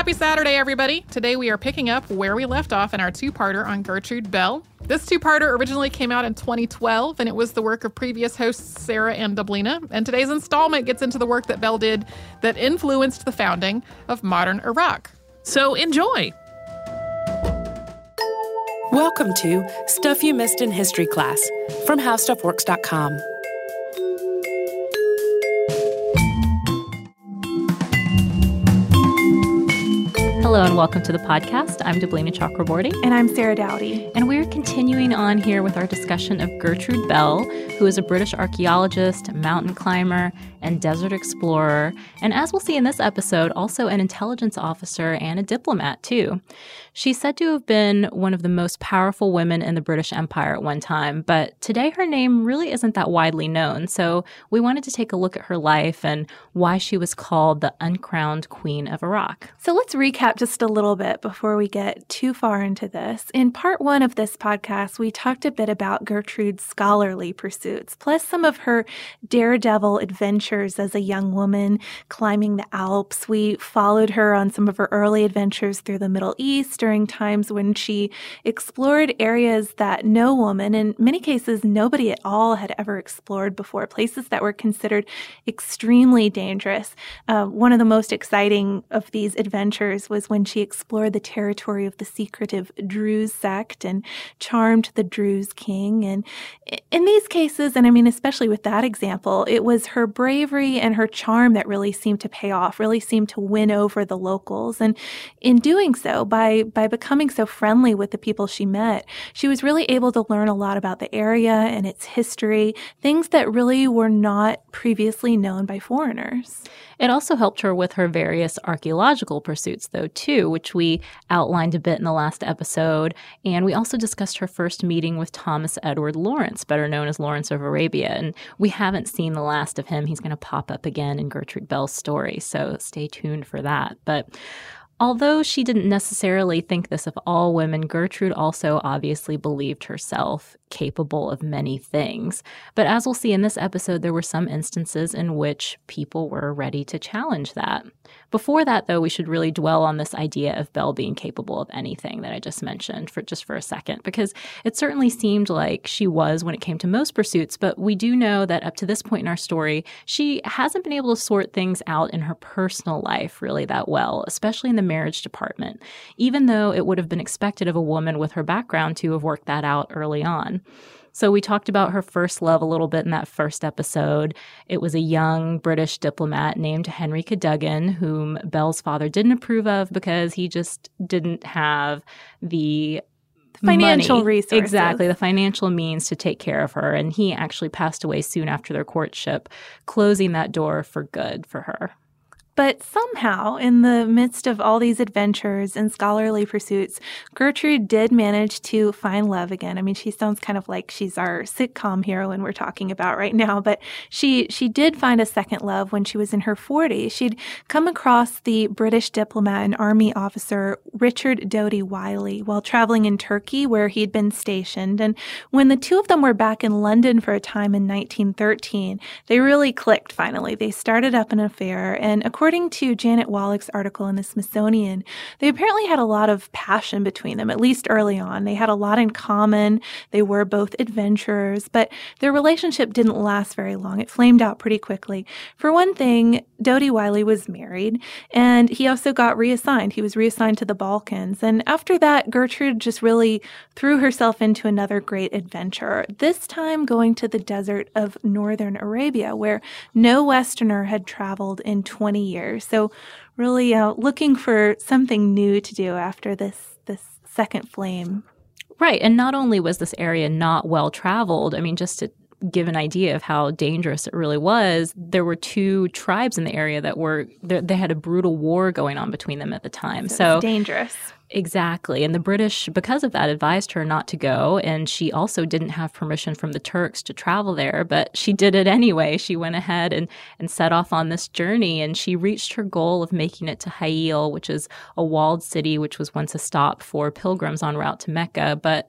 Happy Saturday, everybody! Today we are picking up where we left off in our two parter on Gertrude Bell. This two parter originally came out in 2012, and it was the work of previous hosts Sarah and Deblina. And today's installment gets into the work that Bell did that influenced the founding of modern Iraq. So enjoy! Welcome to Stuff You Missed in History Class from HowStuffWorks.com. Hello and welcome to the podcast. I'm Deblina Chakraborty. And I'm Sarah Dowdy. And we're continuing on here with our discussion of Gertrude Bell, who is a British archaeologist, mountain climber, and desert explorer. And as we'll see in this episode, also an intelligence officer and a diplomat, too. She's said to have been one of the most powerful women in the British Empire at one time, but today her name really isn't that widely known. So we wanted to take a look at her life and why she was called the uncrowned Queen of Iraq. So let's recap just a little bit before we get too far into this. In part one of this podcast, we talked a bit about Gertrude's scholarly pursuits, plus some of her daredevil adventures as a young woman climbing the Alps. We followed her on some of her early adventures through the Middle East during times when she explored areas that no woman, in many cases, nobody at all had ever explored before, places that were considered extremely dangerous. Uh, one of the most exciting of these adventures was when she explored the territory of the secretive Druze sect and charmed the Druze king. And in these cases, and I mean, especially with that example, it was her bravery and her charm that really seemed to pay off, really seemed to win over the locals. And in doing so, by, by becoming so friendly with the people she met, she was really able to learn a lot about the area and its history, things that really were not previously known by foreigners. It also helped her with her various archaeological pursuits, though, too, which we outlined a bit in the last episode. And we also discussed her first meeting with Thomas Edward Lawrence, better known as Lawrence of Arabia. And we haven't seen the last of him. He's going to pop up again in Gertrude Bell's story, so stay tuned for that. But Although she didn't necessarily think this of all women, Gertrude also obviously believed herself capable of many things. But as we'll see in this episode, there were some instances in which people were ready to challenge that. Before that, though, we should really dwell on this idea of Bell being capable of anything that I just mentioned for just for a second, because it certainly seemed like she was when it came to most pursuits, but we do know that up to this point in our story, she hasn't been able to sort things out in her personal life really that well, especially in the marriage department, even though it would have been expected of a woman with her background to have worked that out early on. So we talked about her first love a little bit in that first episode. It was a young British diplomat named Henry Cadogan, whom Bell's father didn't approve of because he just didn't have the financial money. resources. Exactly, the financial means to take care of her. And he actually passed away soon after their courtship, closing that door for good for her. But somehow, in the midst of all these adventures and scholarly pursuits, Gertrude did manage to find love again. I mean, she sounds kind of like she's our sitcom heroine we're talking about right now, but she she did find a second love when she was in her 40s. She'd come across the British diplomat and army officer Richard Doughty Wylie while traveling in Turkey, where he'd been stationed. And when the two of them were back in London for a time in 1913, they really clicked finally. They started up an affair, and according according to Janet Wallach's article in the Smithsonian, they apparently had a lot of passion between them, at least early on. They had a lot in common. They were both adventurers, but their relationship didn't last very long. It flamed out pretty quickly. For one thing, Doughty Wylie was married, and he also got reassigned. He was reassigned to the Balkans. And after that, Gertrude just really threw herself into another great adventure, this time going to the desert of northern Arabia, where no Westerner had traveled in 20 years. So, really uh, looking for something new to do after this, this second flame. Right. And not only was this area not well traveled, I mean, just to give an idea of how dangerous it really was, there were two tribes in the area that were they had a brutal war going on between them at the time. So, so dangerous. Exactly. And the British, because of that, advised her not to go. And she also didn't have permission from the Turks to travel there, but she did it anyway. She went ahead and, and set off on this journey. And she reached her goal of making it to Ha'il, which is a walled city, which was once a stop for pilgrims en route to Mecca. But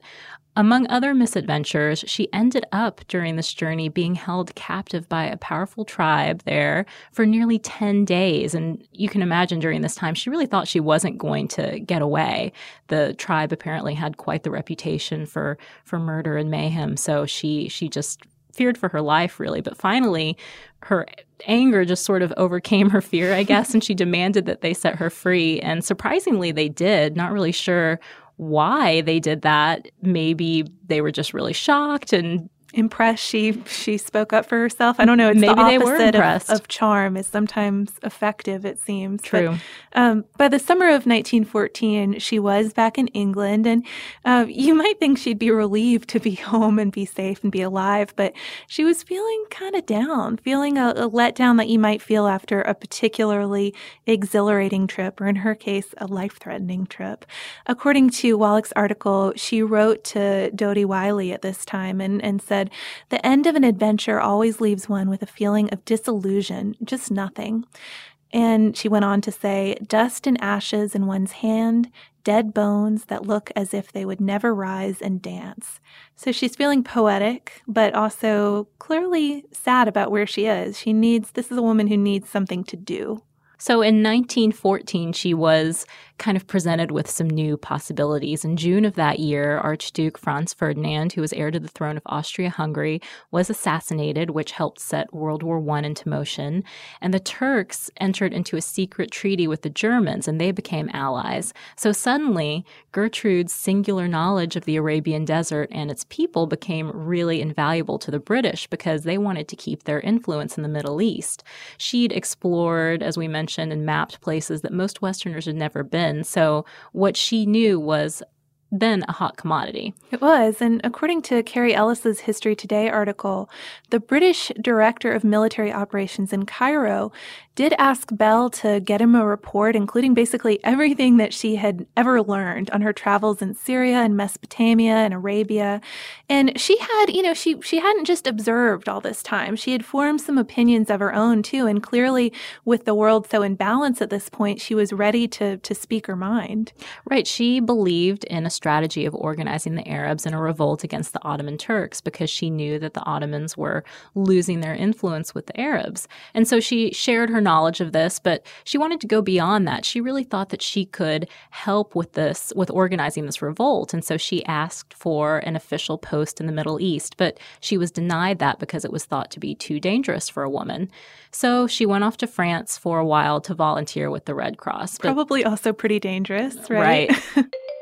among other misadventures, she ended up during this journey being held captive by a powerful tribe there for nearly 10 days. And you can imagine during this time, she really thought she wasn't going to get away. The tribe apparently had quite the reputation for, for murder and mayhem. So she, she just feared for her life, really. But finally, her anger just sort of overcame her fear, I guess, and she demanded that they set her free. And surprisingly, they did. Not really sure why they did that. Maybe they were just really shocked and impressed she she spoke up for herself. I don't know. It's Maybe the they were opposite impressed. of, of charm is sometimes effective. It seems True. But, um, by the summer of 1914, she was back in England, and uh, you might think she'd be relieved to be home and be safe and be alive, but she was feeling kind of down, feeling a, a letdown that you might feel after a particularly exhilarating trip, or in her case, a life-threatening trip. According to Wallach's article, she wrote to Doughty Wylie at this time and, and said said, The end of an adventure always leaves one with a feeling of disillusion, just nothing. And she went on to say, dust and ashes in one's hand, dead bones that look as if they would never rise and dance. So she's feeling poetic, but also clearly sad about where she is. She needs, this is a woman who needs something to do. So in 1914, she was kind of presented with some new possibilities. In June of that year, Archduke Franz Ferdinand, who was heir to the throne of Austria Hungary, was assassinated, which helped set World War I into motion. And the Turks entered into a secret treaty with the Germans, and they became allies. So suddenly, Gertrude's singular knowledge of the Arabian desert and its people became really invaluable to the British because they wanted to keep their influence in the Middle East. She'd explored, as we mentioned, and mapped places that most Westerners had never been. So what she knew was then a hot commodity. It was. And according to Carrie Ellis's History Today article, the British director of military operations in Cairo did ask Bell to get him a report, including basically everything that she had ever learned on her travels in Syria and Mesopotamia and Arabia. And she had, you know, she, she hadn't just observed all this time. She had formed some opinions of her own too. And clearly with the world so in balance at this point, she was ready to, to speak her mind. Right. She believed in a strategy of organizing the Arabs in a revolt against the Ottoman Turks because she knew that the Ottomans were losing their influence with the Arabs. And so she shared her knowledge of this, but she wanted to go beyond that. She really thought that she could help with this, with organizing this revolt. And so she asked for an official post in the Middle East, but she was denied that because it was thought to be too dangerous for a woman. So she went off to France for a while to volunteer with the Red Cross. But, Probably also pretty dangerous, right? Right.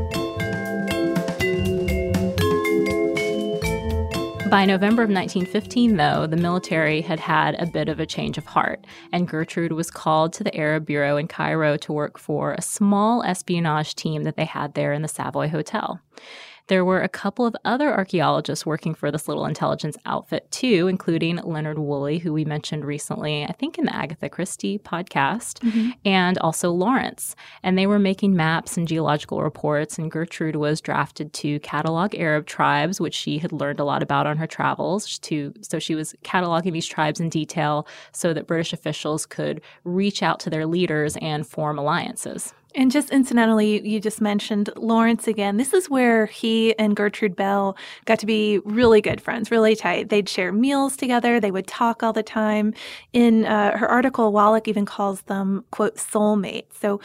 By November of 1915, though, the military had had a bit of a change of heart, and Gertrude was called to the Arab Bureau in Cairo to work for a small espionage team that they had there in the Savoy Hotel. There were a couple of other archaeologists working for this little intelligence outfit too, including Leonard Woolley, who we mentioned recently, I think in the Agatha Christie podcast, mm-hmm. and also Lawrence. And they were making maps and geological reports, and Gertrude was drafted to catalog Arab tribes, which she had learned a lot about on her travels. To so she was cataloging these tribes in detail so that British officials could reach out to their leaders and form alliances. And just incidentally, you just mentioned Lawrence again. This is where he and Gertrude Bell got to be really good friends, really tight. They'd share meals together. They would talk all the time. In uh, her article, Wallach even calls them, quote, soulmates. So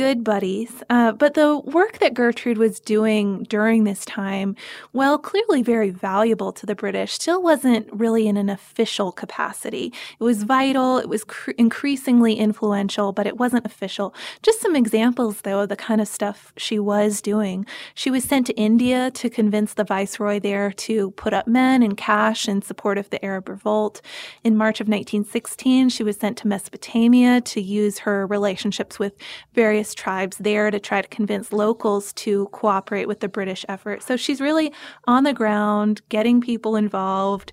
good buddies. Uh, but the work that Gertrude was doing during this time, well, clearly very valuable to the British, still wasn't really in an official capacity. It was vital, it was cr- increasingly influential, but it wasn't official. Just some examples, though, of the kind of stuff she was doing. She was sent to India to convince the viceroy there to put up men and cash in support of the Arab revolt. In March of 1916, she was sent to Mesopotamia to use her relationships with various tribes there to try to convince locals to cooperate with the British effort. So she's really on the ground, getting people involved,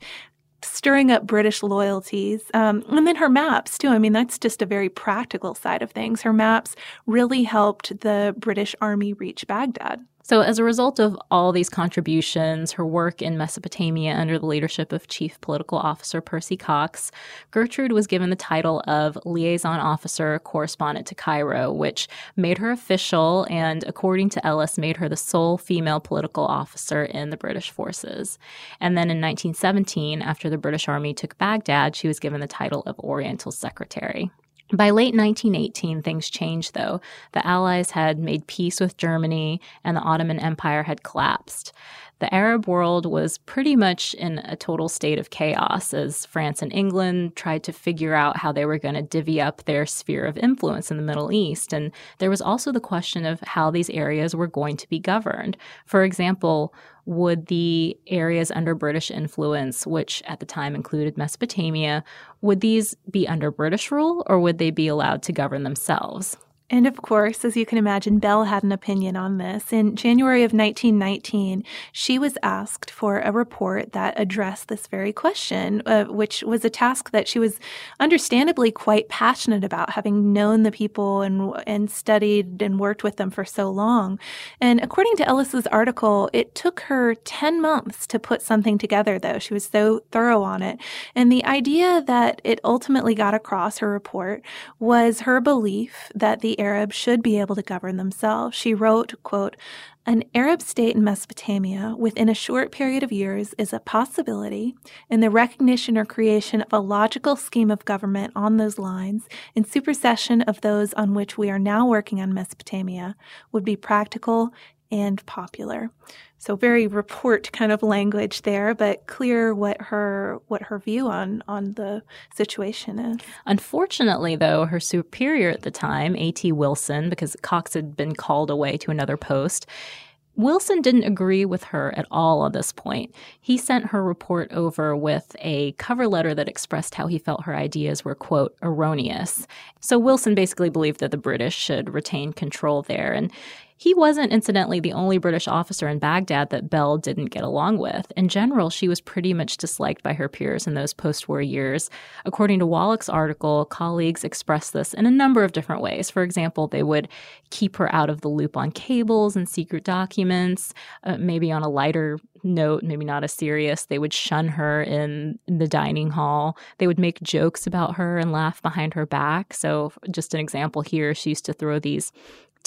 stirring up British loyalties. Um, and then her maps, too. I mean, that's just a very practical side of things. Her maps really helped the British Army reach Baghdad. So, as a result of all these contributions, her work in Mesopotamia under the leadership of Chief Political Officer Percy Cox, Gertrude was given the title of Liaison Officer Correspondent to Cairo, which made her official and, according to Ellis, made her the sole female political officer in the British forces. And then in 1917, after the British Army took Baghdad, she was given the title of Oriental Secretary. By late 1918, things changed, though. The Allies had made peace with Germany, and the Ottoman Empire had collapsed. The Arab world was pretty much in a total state of chaos as France and England tried to figure out how they were going to divvy up their sphere of influence in the Middle East. And there was also the question of how these areas were going to be governed. For example, would the areas under British influence, which at the time included Mesopotamia, would these be under British rule or would they be allowed to govern themselves? And of course, as you can imagine, Bell had an opinion on this. In January of 1919, she was asked for a report that addressed this very question, uh, which was a task that she was understandably quite passionate about, having known the people and, and studied and worked with them for so long. And according to Ellis's article, it took her 10 months to put something together, though. She was so thorough on it. And the idea that it ultimately got across her report was her belief that Arabs should be able to govern themselves. She wrote, quote, an Arab state in Mesopotamia within a short period of years is a possibility, and the recognition or creation of a logical scheme of government on those lines, in supersession of those on which we are now working on Mesopotamia, would be practical and popular. So very report kind of language there, but clear what her what her view on on the situation is. Unfortunately, though, her superior at the time, A.T. Wilson, because Cox had been called away to another post, Wilson didn't agree with her at all on this point. He sent her report over with a cover letter that expressed how he felt her ideas were, quote, erroneous. So Wilson basically believed that the British should retain control there. And he wasn't, incidentally, the only British officer in Baghdad that Bell didn't get along with. In general, she was pretty much disliked by her peers in those post war years. According to Wallach's article, colleagues expressed this in a number of different ways. For example, they would keep her out of the loop on cables and secret documents, uh, maybe on a lighter note, maybe not as serious. They would shun her in the dining hall. They would make jokes about her and laugh behind her back. So, just an example here, she used to throw these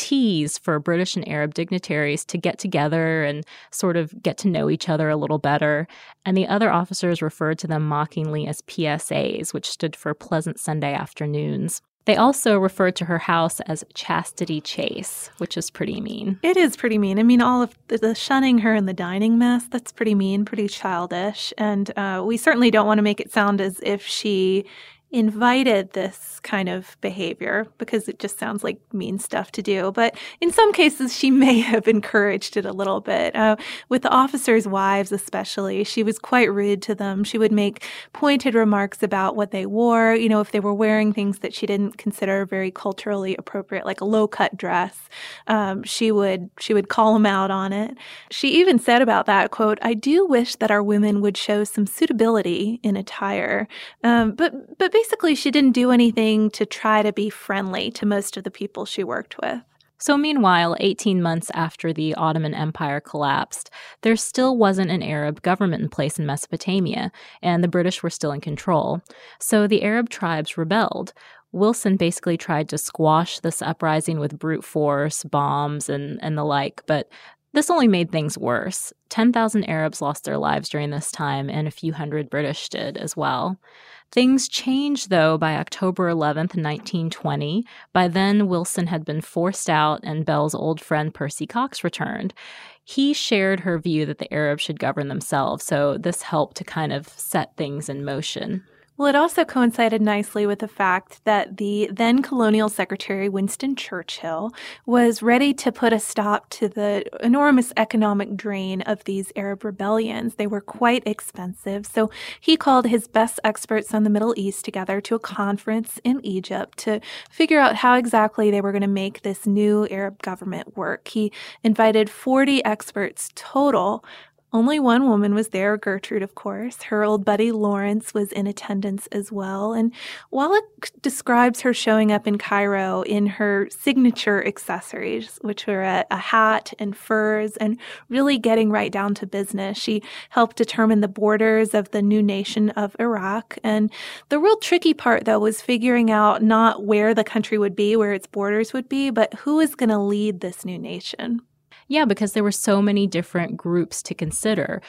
teas for British and Arab dignitaries to get together and sort of get to know each other a little better. And the other officers referred to them mockingly as PSAs, which stood for Pleasant Sunday Afternoons. They also referred to her house as Chastity Chase, which is pretty mean. It is pretty mean. I mean, all of the, the shunning her in the dining mess, that's pretty mean, pretty childish. And uh, we certainly don't want to make it sound as if she invited this kind of behavior because it just sounds like mean stuff to do. But in some cases, she may have encouraged it a little bit. Uh, with the officers' wives, especially, she was quite rude to them. She would make pointed remarks about what they wore. You know, if they were wearing things that she didn't consider very culturally appropriate, like a low cut dress, um, she would she would call them out on it. She even said about that quote, "I do wish that our women would show some suitability in attire, um, but but." Basically, she didn't do anything to try to be friendly to most of the people she worked with. So, meanwhile, 18 months after the Ottoman Empire collapsed, there still wasn't an Arab government in place in Mesopotamia, and the British were still in control. So, the Arab tribes rebelled. Wilson basically tried to squash this uprising with brute force, bombs, and, and the like, but this only made things worse. 10,000 Arabs lost their lives during this time, and a few hundred British did as well. Things changed, though, by October 11th, 1920. By then, Wilson had been forced out, and Bell's old friend Percy Cox returned. He shared her view that the Arabs should govern themselves, so this helped to kind of set things in motion. Well, it also coincided nicely with the fact that the then colonial secretary, Winston Churchill, was ready to put a stop to the enormous economic drain of these Arab rebellions. They were quite expensive. So he called his best experts on the Middle East together to a conference in Egypt to figure out how exactly they were going to make this new Arab government work. He invited 40 experts total only one woman was there, Gertrude, of course. Her old buddy Lawrence was in attendance as well. And Wallach describes her showing up in Cairo in her signature accessories, which were a, a hat and furs, and really getting right down to business. She helped determine the borders of the new nation of Iraq. And the real tricky part, though, was figuring out not where the country would be, where its borders would be, but who is going to lead this new nation. Yeah, because there were so many different groups to consider.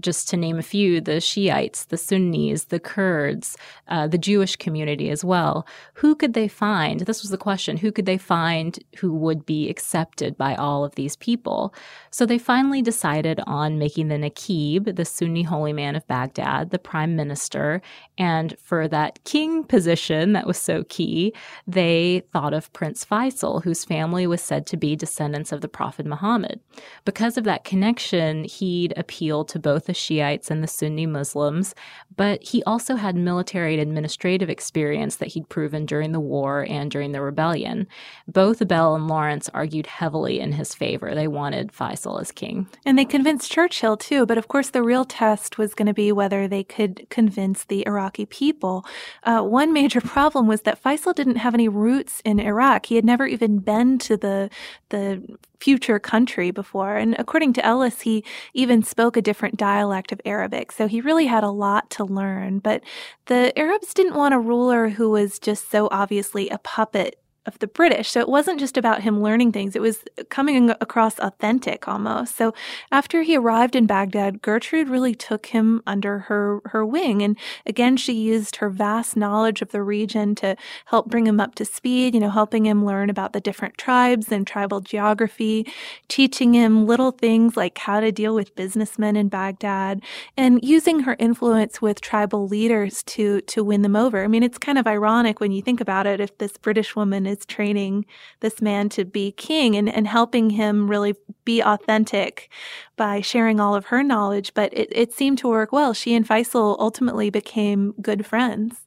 Just to name a few the Shiites, the Sunnis, the Kurds, uh, the Jewish community as well. Who could they find? This was the question. Who could they find who would be accepted by all of these people? So they finally decided on making the Naqib, the Sunni holy man of Baghdad, the prime minister. And for that king position that was so key, they thought of Prince Faisal, whose family was said to be descendants of the Prophet Muhammad. Muhammad. Because of that connection, he'd appeal to both the Shiites and the Sunni Muslims, but he also had military and administrative experience that he'd proven during the war and during the rebellion. Both Bell and Lawrence argued heavily in his favor. They wanted Faisal as king. And they convinced Churchill too, but of course, the real test was going to be whether they could convince the Iraqi people. Uh, one major problem was that Faisal didn't have any roots in Iraq. He had never even been to the the future country before. And according to Ellis, he even spoke a different dialect of Arabic. So he really had a lot to learn. But the Arabs didn't want a ruler who was just so obviously a puppet of the British. So it wasn't just about him learning things, it was coming across authentic almost. So after he arrived in Baghdad, Gertrude really took him under her, her wing. And again, she used her vast knowledge of the region to help bring him up to speed, you know, helping him learn about the different tribes and tribal geography, teaching him little things like how to deal with businessmen in Baghdad, and using her influence with tribal leaders to, to win them over. I mean, it's kind of ironic when you think about it if this British woman is is training this man to be king and, and helping him really be authentic by sharing all of her knowledge. But it, it seemed to work well. She and Faisal ultimately became good friends.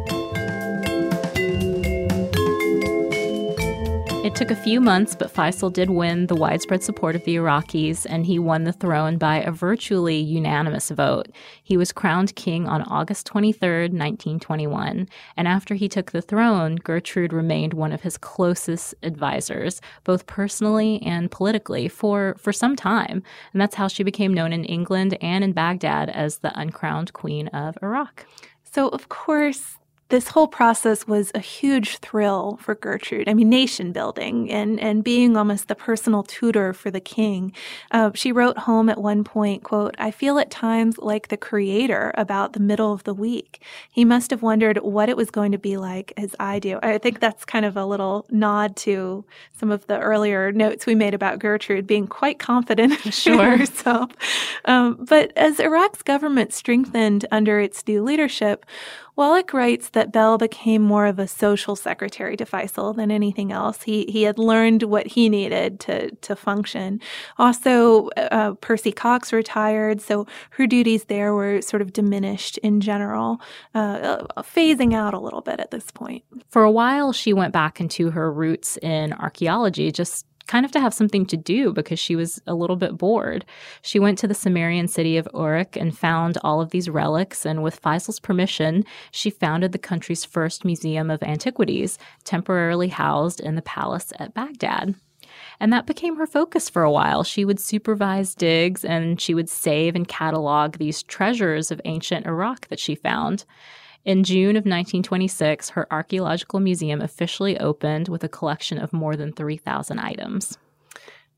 It took a few months, but Faisal did win the widespread support of the Iraqis, and he won the throne by a virtually unanimous vote. He was crowned king on August 23, 1921, and after he took the throne, Gertrude remained one of his closest advisors, both personally and politically, for, for some time. And that's how she became known in England and in Baghdad as the uncrowned queen of Iraq. So, of course, this whole process was a huge thrill for Gertrude. I mean, nation building and, and being almost the personal tutor for the king. Uh, she wrote home at one point, quote, I feel at times like the creator about the middle of the week. He must have wondered what it was going to be like as I do. I think that's kind of a little nod to some of the earlier notes we made about Gertrude being quite confident sure. in herself. Um, but as Iraq's government strengthened under its new leadership, Wallach writes that Bell became more of a social secretary to Faisal than anything else. He he had learned what he needed to to function. Also, uh, Percy Cox retired, so her duties there were sort of diminished in general, uh, phasing out a little bit at this point. For a while, she went back into her roots in archaeology, just kind of to have something to do because she was a little bit bored. She went to the Sumerian city of Uruk and found all of these relics, and with Faisal's permission, she founded the country's first museum of antiquities, temporarily housed in the palace at Baghdad. And that became her focus for a while. She would supervise digs and she would save and catalog these treasures of ancient Iraq that she found. In June of 1926, her archaeological museum officially opened with a collection of more than 3,000 items.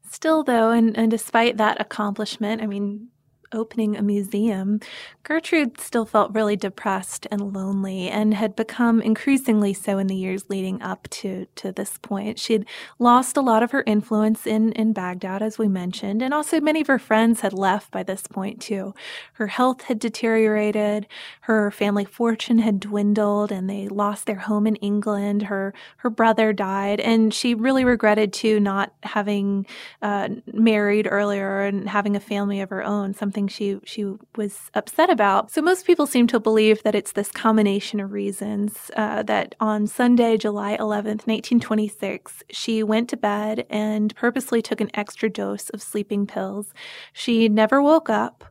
Still, though, and, and despite that accomplishment, I mean, opening a museum, Gertrude still felt really depressed and lonely and had become increasingly so in the years leading up to, to this point. She'd lost a lot of her influence in, in Baghdad, as we mentioned, and also many of her friends had left by this point too. Her health had deteriorated, her family fortune had dwindled, and they lost their home in England. Her, her brother died, and she really regretted too not having uh, married earlier and having a family of her own, something something she she was upset about. So most people seem to believe that it's this combination of reasons uh, that on Sunday, July 11th, 1926, she went to bed and purposely took an extra dose of sleeping pills. She never woke up,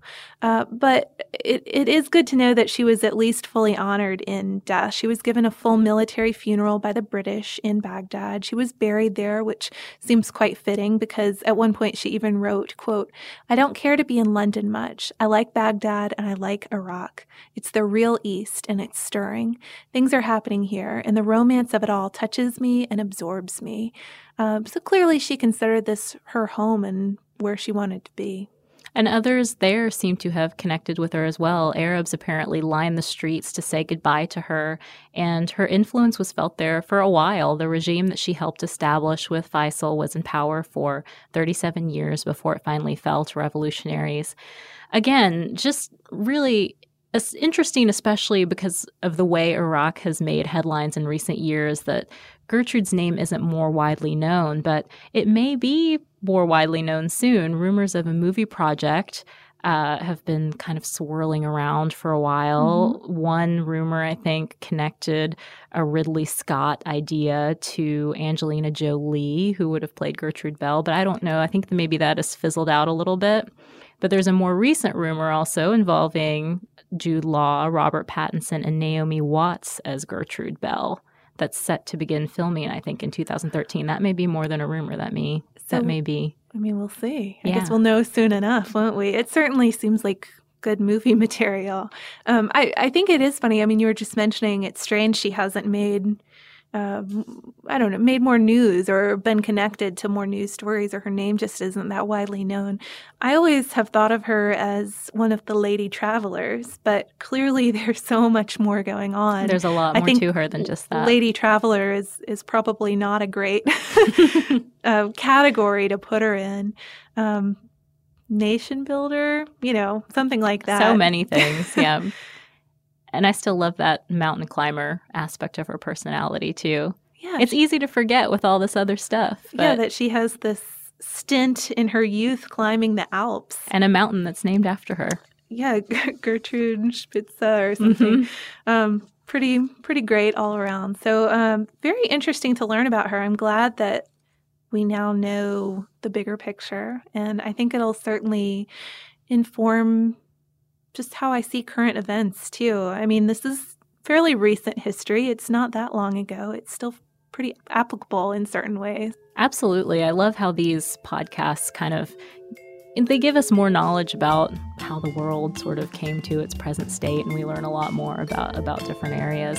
uh, but it, it is good to know that she was at least fully honored in death. She was given a full military funeral by the British in Baghdad. She was buried there, which seems quite fitting because at one point she even wrote, quote, I don't care to be in London much. I like Baghdad and I like Iraq. It's the real East and it's stirring. Things are happening here, and the romance of it all touches me and absorbs me. Um, so clearly, she considered this her home and where she wanted to be. And others there seem to have connected with her as well. Arabs apparently lined the streets to say goodbye to her, and her influence was felt there for a while. The regime that she helped establish with Faisal was in power for 37 years before it finally fell to revolutionaries. Again, just really it's interesting, especially because of the way Iraq has made headlines in recent years, that Gertrude's name isn't more widely known, but it may be more widely known soon. Rumors of a movie project uh, have been kind of swirling around for a while. Mm-hmm. One rumor, I think, connected a Ridley Scott idea to Angelina Jolie, who would have played Gertrude Bell, but I don't know. I think maybe that has fizzled out a little bit. But there's a more recent rumor also involving Jude Law, Robert Pattinson, and Naomi Watts as Gertrude Bell that's set to begin filming, I think, in 2013. That may be more than a rumor. That may that may be. I mean, we'll see. I yeah. guess we'll know soon enough, won't we? It certainly seems like good movie material. Um, I, I think it is funny. I mean, you were just mentioning it's strange she hasn't made uh, I don't know, made more news or been connected to more news stories, or her name just isn't that widely known. I always have thought of her as one of the lady travelers, but clearly there's so much more going on. There's a lot more to her than just that. Lady traveler is is probably not a great uh, category to put her in. Um, nation builder, you know, something like that. So many things, yeah. And I still love that mountain climber aspect of her personality too. Yeah. It's easy to forget with all this other stuff. yeah, that she has this stint in her youth climbing the Alps. And a mountain that's named after her. Yeah, Gertrude Spitze or something. Mm-hmm. Um, pretty pretty great all around. So um, very interesting to learn about her. I'm glad that we now know the bigger picture, and I think it'll certainly inform just how I see current events too. I mean, this is fairly recent history. It's not that long ago. It's still pretty applicable in certain ways. Absolutely. I love how these podcasts kind of they give us more knowledge about how the world sort of came to its present state and we learn a lot more about about different areas.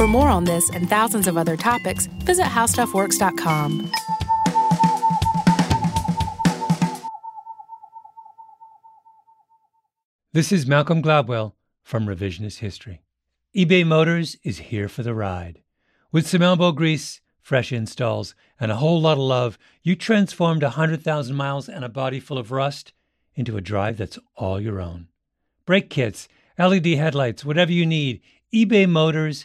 For more on this and thousands of other topics, visit howstuffworks.com. This is Malcolm Gladwell from Revisionist History. eBay Motors is here for the ride. With some elbow grease, fresh installs, and a whole lot of love, you transformed 100,000 miles and a body full of rust into a drive that's all your own. Brake kits, LED headlights, whatever you need, eBay Motors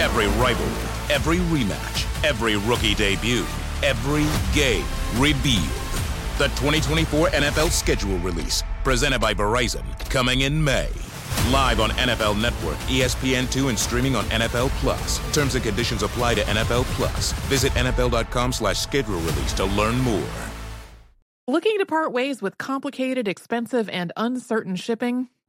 Every rivalry, every rematch, every rookie debut, every game revealed. The 2024 NFL schedule release, presented by Verizon, coming in May. Live on NFL Network, ESPN2, and streaming on NFL Plus. Terms and conditions apply to NFL Plus. Visit NFL.com slash schedule release to learn more. Looking to part ways with complicated, expensive, and uncertain shipping?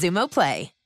Xumo Play.